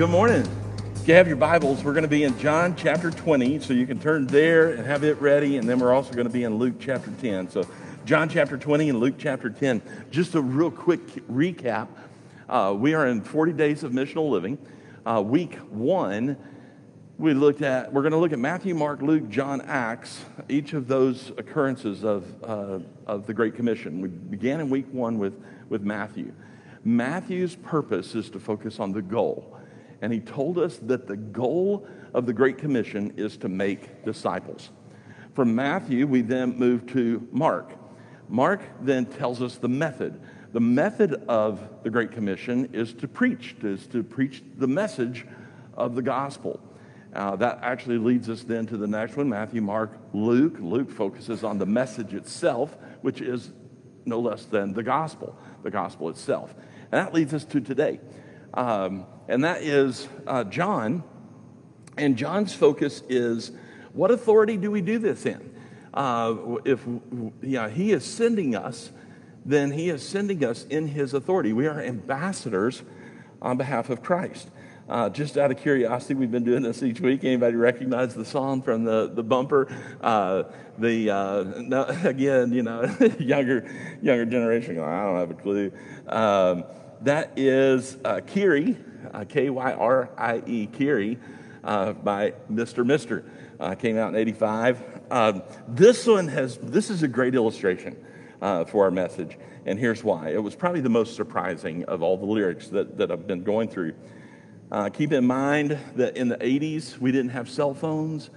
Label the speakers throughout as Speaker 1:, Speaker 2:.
Speaker 1: Good morning. If you have your Bibles, we're going to be in John chapter 20, so you can turn there and have it ready, and then we're also going to be in Luke chapter 10. So, John chapter 20 and Luke chapter 10. Just a real quick recap. Uh, we are in 40 days of missional living. Uh, week one, we looked at, we're going to look at Matthew, Mark, Luke, John, Acts, each of those occurrences of, uh, of the Great Commission. We began in week one with, with Matthew. Matthew's purpose is to focus on the goal. And he told us that the goal of the Great Commission is to make disciples. From Matthew, we then move to Mark. Mark then tells us the method. The method of the Great Commission is to preach, is to preach the message of the gospel. Uh, that actually leads us then to the next one Matthew, Mark, Luke. Luke focuses on the message itself, which is no less than the gospel, the gospel itself. And that leads us to today. Um, and that is uh, John. And John's focus is what authority do we do this in? Uh, if yeah, he is sending us, then he is sending us in his authority. We are ambassadors on behalf of Christ. Uh, just out of curiosity, we've been doing this each week. Anybody recognize the song from the, the bumper? Uh, the uh, no, again, you know, younger younger generation. I don't have a clue. Um, that is uh, Kyrie, uh, K Y R I E, Kyrie, uh, by Mr. Mister. Uh, came out in 85. Um, this one has, this is a great illustration uh, for our message, and here's why. It was probably the most surprising of all the lyrics that, that I've been going through. Uh, keep in mind that in the 80s, we didn't have cell phones.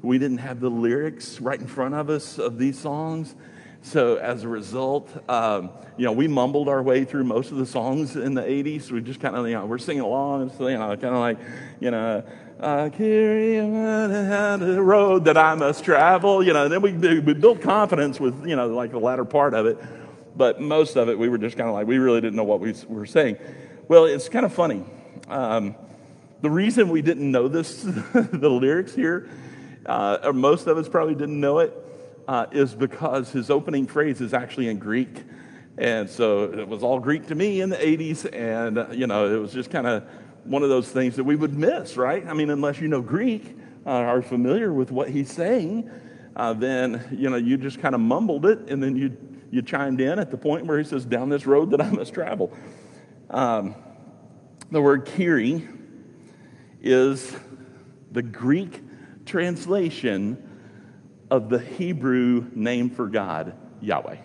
Speaker 1: We didn't have the lyrics right in front of us of these songs. So as a result, um, you know, we mumbled our way through most of the songs in the 80s. We just kind of, you know, we're singing along and, you know, kind of like, you know, uh, carry on the road that I must travel, you know, then we, we built confidence with, you know, like the latter part of it. But most of it, we were just kind of like, we really didn't know what we were saying. Well, it's kind of funny. Um, the reason we didn't know this, the lyrics here, uh, or most of us probably didn't know it, uh, is because his opening phrase is actually in Greek. And so it was all Greek to me in the 80s. And, uh, you know, it was just kind of one of those things that we would miss, right? I mean, unless you know Greek, uh, are familiar with what he's saying, uh, then, you know, you just kind of mumbled it and then you, you chimed in at the point where he says, down this road that I must travel. Um, the word Kyrie is the Greek translation of the Hebrew name for God, Yahweh.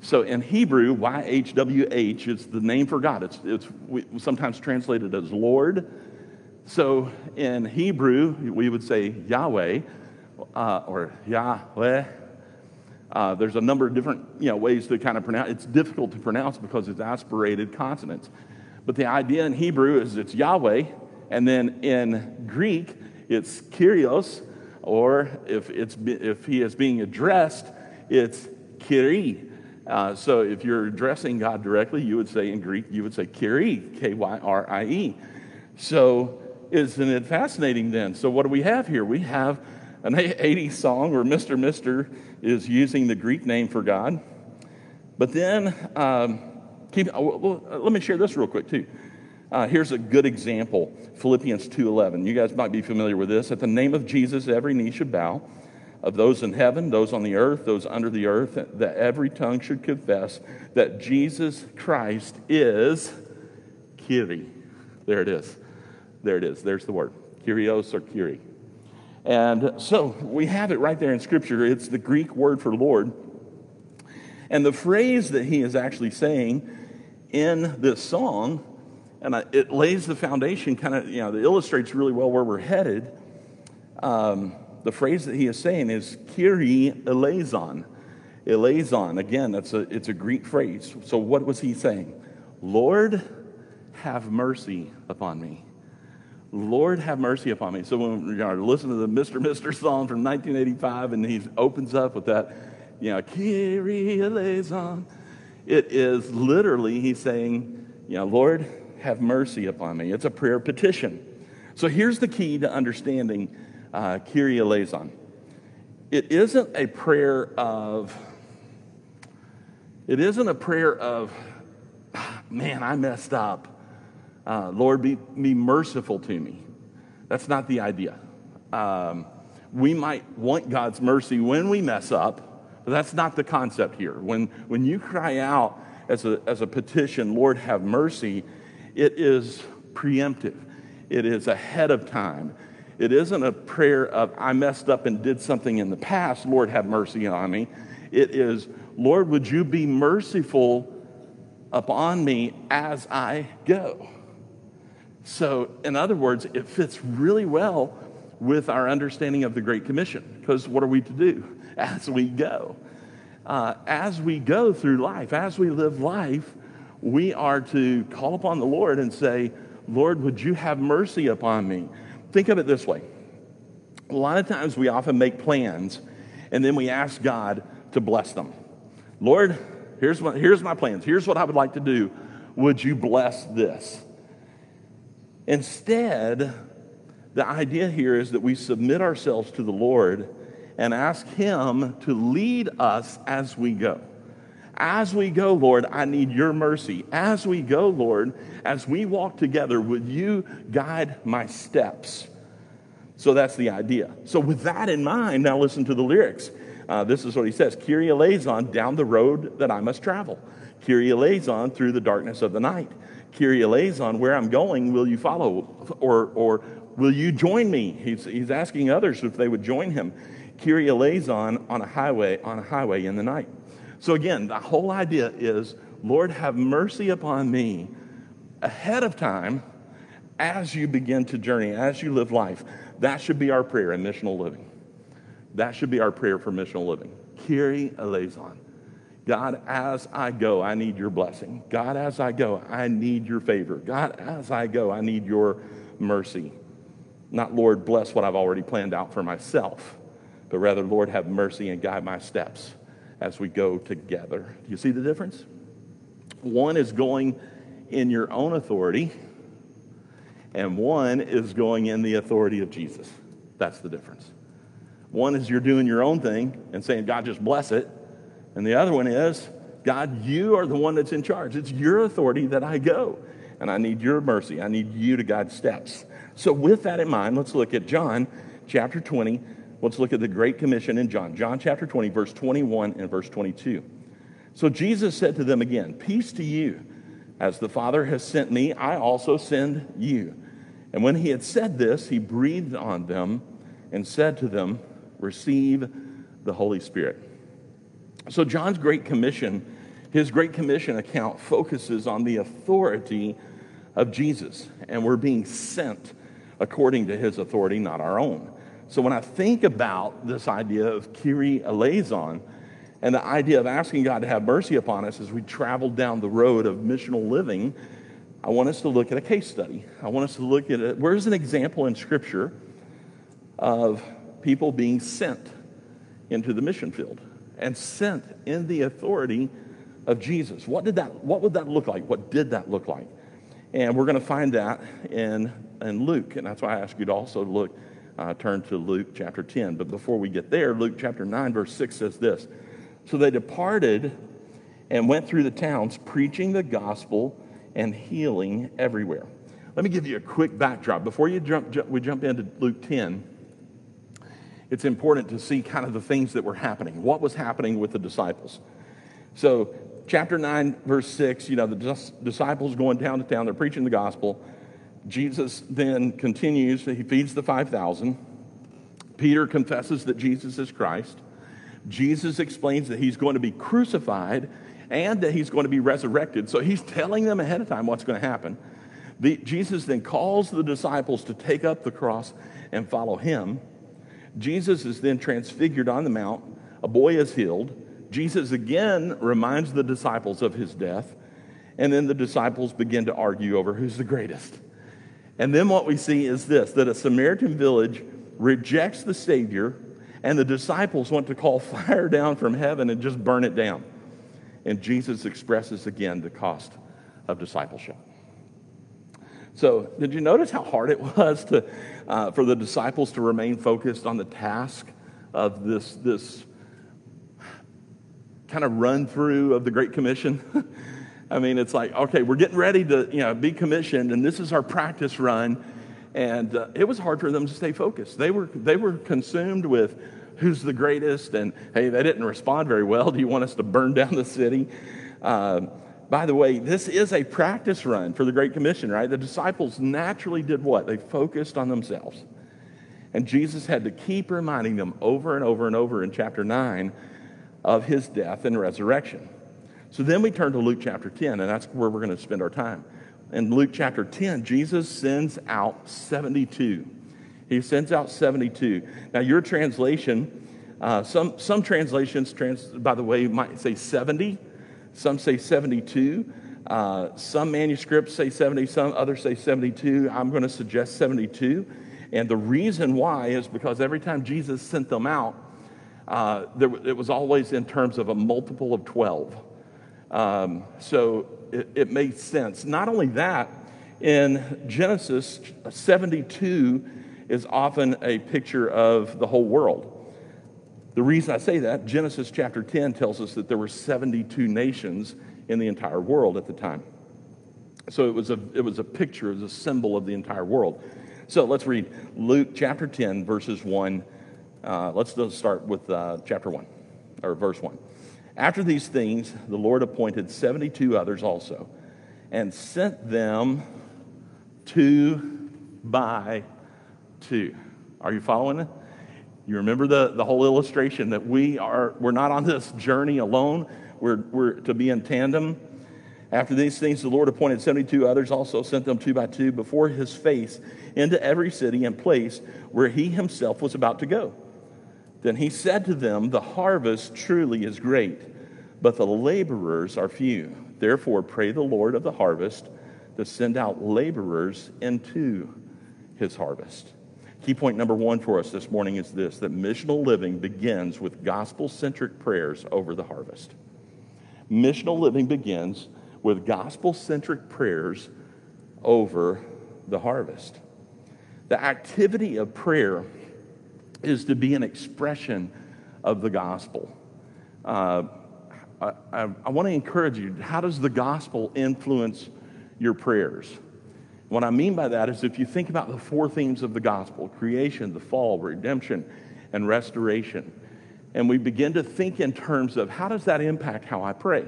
Speaker 1: So in Hebrew, YHWH is the name for God. It's, it's sometimes translated as Lord. So in Hebrew, we would say Yahweh uh, or Yahweh. Uh, there's a number of different you know, ways to kind of pronounce It's difficult to pronounce because it's aspirated consonants. But the idea in Hebrew is it's Yahweh, and then in Greek, it's Kyrios, or if, it's, if he is being addressed, it's Kyrie. Uh, so if you're addressing God directly, you would say in Greek, you would say Kyrie, K Y R I E. So isn't it fascinating then? So what do we have here? We have an 80s song where Mr. Mister is using the Greek name for God. But then, um, keep, well, let me share this real quick too. Uh, here's a good example philippians 2.11 you guys might be familiar with this. At the name of jesus every knee should bow of those in heaven those on the earth those under the earth that every tongue should confess that jesus christ is kyrie there it is. There it is. There's the word. Kyrios or kyrie and so we have it right there in scripture. It's the greek word for lord. And the phrase that he is actually saying in this song and it lays the foundation, kind of, you know, it illustrates really well where we're headed. Um, the phrase that he is saying is Kyrie eleison. Eleison, again, that's a, it's a Greek phrase. So what was he saying? Lord, have mercy upon me. Lord, have mercy upon me. So when you know, listen to the Mr. Mister song from 1985, and he opens up with that, you know, Kyrie eleison, it is literally he's saying, you know, Lord, have mercy upon me. It's a prayer petition. So here's the key to understanding uh, Kyrie eleison. It isn't a prayer of, it isn't a prayer of, man, I messed up. uh, Lord, be, be merciful to me. That's not the idea. Um, we might want God's mercy when we mess up, but that's not the concept here. When, when you cry out as a, as a petition, Lord, have mercy, it is preemptive, it is ahead of time. It isn't a prayer of, I messed up and did something in the past, Lord, have mercy on me. It is, Lord, would you be merciful upon me as I go? So, in other words, it fits really well with our understanding of the Great Commission, because what are we to do as we go? Uh, as we go through life, as we live life, we are to call upon the Lord and say, Lord, would you have mercy upon me? Think of it this way. A lot of times we often make plans and then we ask God to bless them. Lord, here's my, here's my plans. Here's what I would like to do. Would you bless this? Instead, the idea here is that we submit ourselves to the Lord and ask Him to lead us as we go. As we go, Lord, I need your mercy. As we go, Lord, as we walk together, would you guide my steps? So that's the idea. So, with that in mind, now listen to the lyrics. Uh, this is what he says Kyrie eleison, down the road that I must travel. Kyrie eleison, through the darkness of the night. Kyrie eleison, where I'm going, will you follow? Or, or will you join me? He's, he's asking others if they would join him. Kyrie eleison on a highway, on a highway in the night. So again, the whole idea is, Lord, have mercy upon me ahead of time as you begin to journey, as you live life. That should be our prayer in missional living. That should be our prayer for missional living. Kyrie eleison. God, as I go, I need your blessing. God, as I go, I need your favor. God, as I go, I need your mercy. Not, Lord, bless what I've already planned out for myself, but rather, Lord, have mercy and guide my steps as we go together. Do you see the difference? One is going in your own authority, and one is going in the authority of Jesus. That's the difference. One is you're doing your own thing and saying, God, just bless it. And the other one is, God, you are the one that's in charge. It's your authority that I go. And I need your mercy. I need you to guide steps. So, with that in mind, let's look at John chapter 20, Let's look at the Great Commission in John. John chapter 20, verse 21 and verse 22. So Jesus said to them again, Peace to you. As the Father has sent me, I also send you. And when he had said this, he breathed on them and said to them, Receive the Holy Spirit. So John's Great Commission, his Great Commission account focuses on the authority of Jesus. And we're being sent according to his authority, not our own. So when I think about this idea of Kyrie eleison and the idea of asking God to have mercy upon us as we travel down the road of missional living, I want us to look at a case study. I want us to look at it. Where's an example in Scripture of people being sent into the mission field and sent in the authority of Jesus? What did that? What would that look like? What did that look like? And we're going to find that in in Luke, and that's why I ask you to also look uh, turn to Luke chapter 10. But before we get there, Luke chapter 9, verse 6 says this So they departed and went through the towns, preaching the gospel and healing everywhere. Let me give you a quick backdrop. Before you jump, jump, we jump into Luke 10, it's important to see kind of the things that were happening. What was happening with the disciples? So, chapter 9, verse 6, you know, the disciples going down to town, they're preaching the gospel. Jesus then continues, he feeds the 5,000. Peter confesses that Jesus is Christ. Jesus explains that he's going to be crucified and that he's going to be resurrected. So he's telling them ahead of time what's going to happen. The, Jesus then calls the disciples to take up the cross and follow him. Jesus is then transfigured on the mount. A boy is healed. Jesus again reminds the disciples of his death. And then the disciples begin to argue over who's the greatest. And then what we see is this that a Samaritan village rejects the Savior, and the disciples want to call fire down from heaven and just burn it down. And Jesus expresses again the cost of discipleship. So, did you notice how hard it was to, uh, for the disciples to remain focused on the task of this, this kind of run through of the Great Commission? I mean, it's like, okay, we're getting ready to, you know, be commissioned, and this is our practice run. And uh, it was hard for them to stay focused. They were, they were consumed with who's the greatest, and hey, they didn't respond very well. Do you want us to burn down the city? Uh, by the way, this is a practice run for the Great Commission, right? The disciples naturally did what? They focused on themselves. And Jesus had to keep reminding them over and over and over in chapter 9 of his death and resurrection. So then we turn to Luke chapter 10, and that's where we're going to spend our time. In Luke chapter 10, Jesus sends out 72. He sends out 72. Now, your translation, uh, some, some translations, trans, by the way, might say 70. Some say 72. Uh, some manuscripts say 70, some others say 72. I'm going to suggest 72. And the reason why is because every time Jesus sent them out, uh, there, it was always in terms of a multiple of 12. Um, so it, it made sense. Not only that, in Genesis 72 is often a picture of the whole world. The reason I say that, Genesis chapter 10 tells us that there were 72 nations in the entire world at the time. So it was a, it was a picture, it was a symbol of the entire world. So let's read Luke chapter 10, verses 1. Uh, let's start with uh, chapter 1, or verse 1. After these things, the Lord appointed 72 others also and sent them two by two. Are you following it? You remember the, the whole illustration that we are, we're not on this journey alone. We're, we're to be in tandem. After these things, the Lord appointed 72 others, also sent them two by two before his face into every city and place where he himself was about to go. Then he said to them, The harvest truly is great, but the laborers are few. Therefore, pray the Lord of the harvest to send out laborers into his harvest. Key point number one for us this morning is this that missional living begins with gospel centric prayers over the harvest. Missional living begins with gospel centric prayers over the harvest. The activity of prayer is to be an expression of the gospel. Uh, I, I, I want to encourage you how does the gospel influence your prayers? What I mean by that is if you think about the four themes of the gospel creation, the fall, redemption, and restoration, and we begin to think in terms of how does that impact how I pray?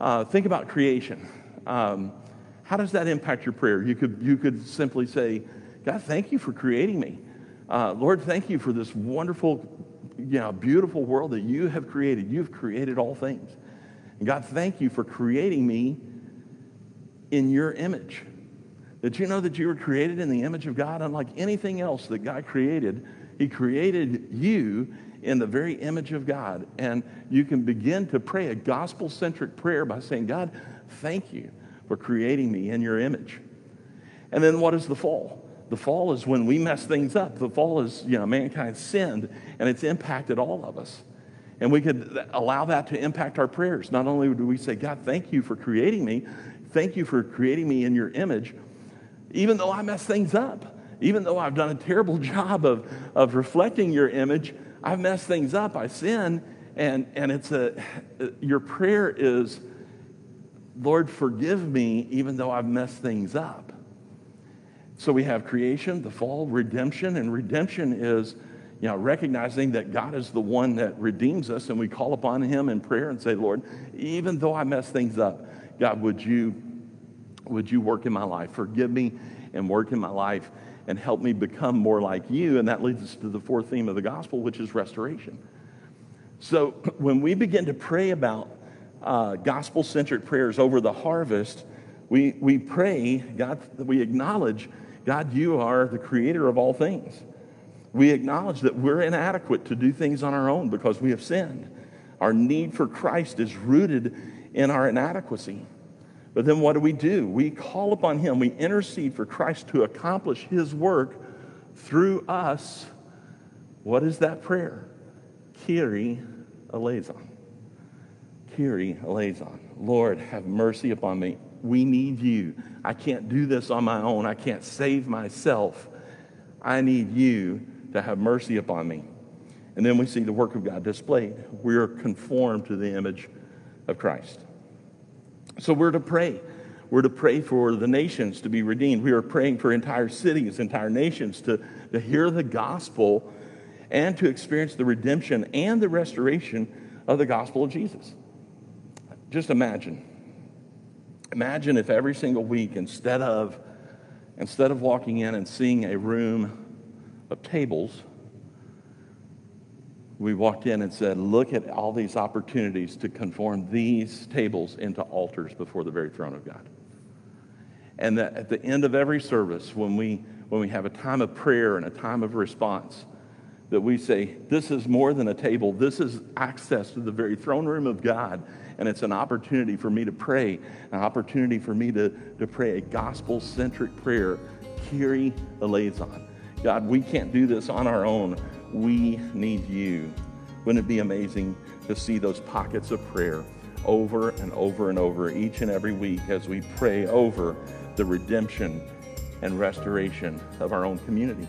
Speaker 1: Uh, think about creation. Um, how does that impact your prayer? You could, you could simply say, God, thank you for creating me. Uh, Lord, thank you for this wonderful, you know, beautiful world that you have created. You've created all things. And God, thank you for creating me in your image. Did you know that you were created in the image of God? Unlike anything else that God created, He created you in the very image of God. And you can begin to pray a gospel centric prayer by saying, God, thank you for creating me in your image. And then what is the fall? The fall is when we mess things up. The fall is, you know, mankind sinned and it's impacted all of us. And we could allow that to impact our prayers. Not only do we say, God, thank you for creating me, thank you for creating me in your image, even though I mess things up, even though I've done a terrible job of, of reflecting your image, I've messed things up, I sin, and, and it's a, your prayer is, Lord, forgive me, even though I've messed things up. So we have creation, the fall, redemption, and redemption is, you know, recognizing that God is the one that redeems us, and we call upon Him in prayer and say, Lord, even though I mess things up, God, would you, would you work in my life? Forgive me and work in my life and help me become more like you. And that leads us to the fourth theme of the gospel, which is restoration. So when we begin to pray about uh, gospel centered prayers over the harvest, we, we pray, God, we acknowledge God, you are the creator of all things. We acknowledge that we're inadequate to do things on our own because we have sinned. Our need for Christ is rooted in our inadequacy. But then what do we do? We call upon Him, we intercede for Christ to accomplish His work through us. What is that prayer? Kyrie eleison. Kyrie eleison. Lord, have mercy upon me. We need you. I can't do this on my own. I can't save myself. I need you to have mercy upon me. And then we see the work of God displayed. We are conformed to the image of Christ. So we're to pray. We're to pray for the nations to be redeemed. We are praying for entire cities, entire nations to, to hear the gospel and to experience the redemption and the restoration of the gospel of Jesus. Just imagine. Imagine if every single week, instead of, instead of walking in and seeing a room of tables, we walked in and said, Look at all these opportunities to conform these tables into altars before the very throne of God. And that at the end of every service, when we, when we have a time of prayer and a time of response, that we say, This is more than a table. This is access to the very throne room of God. And it's an opportunity for me to pray, an opportunity for me to, to pray a gospel centric prayer, Kyrie eleison. God, we can't do this on our own. We need you. Wouldn't it be amazing to see those pockets of prayer over and over and over each and every week as we pray over the redemption and restoration of our own community?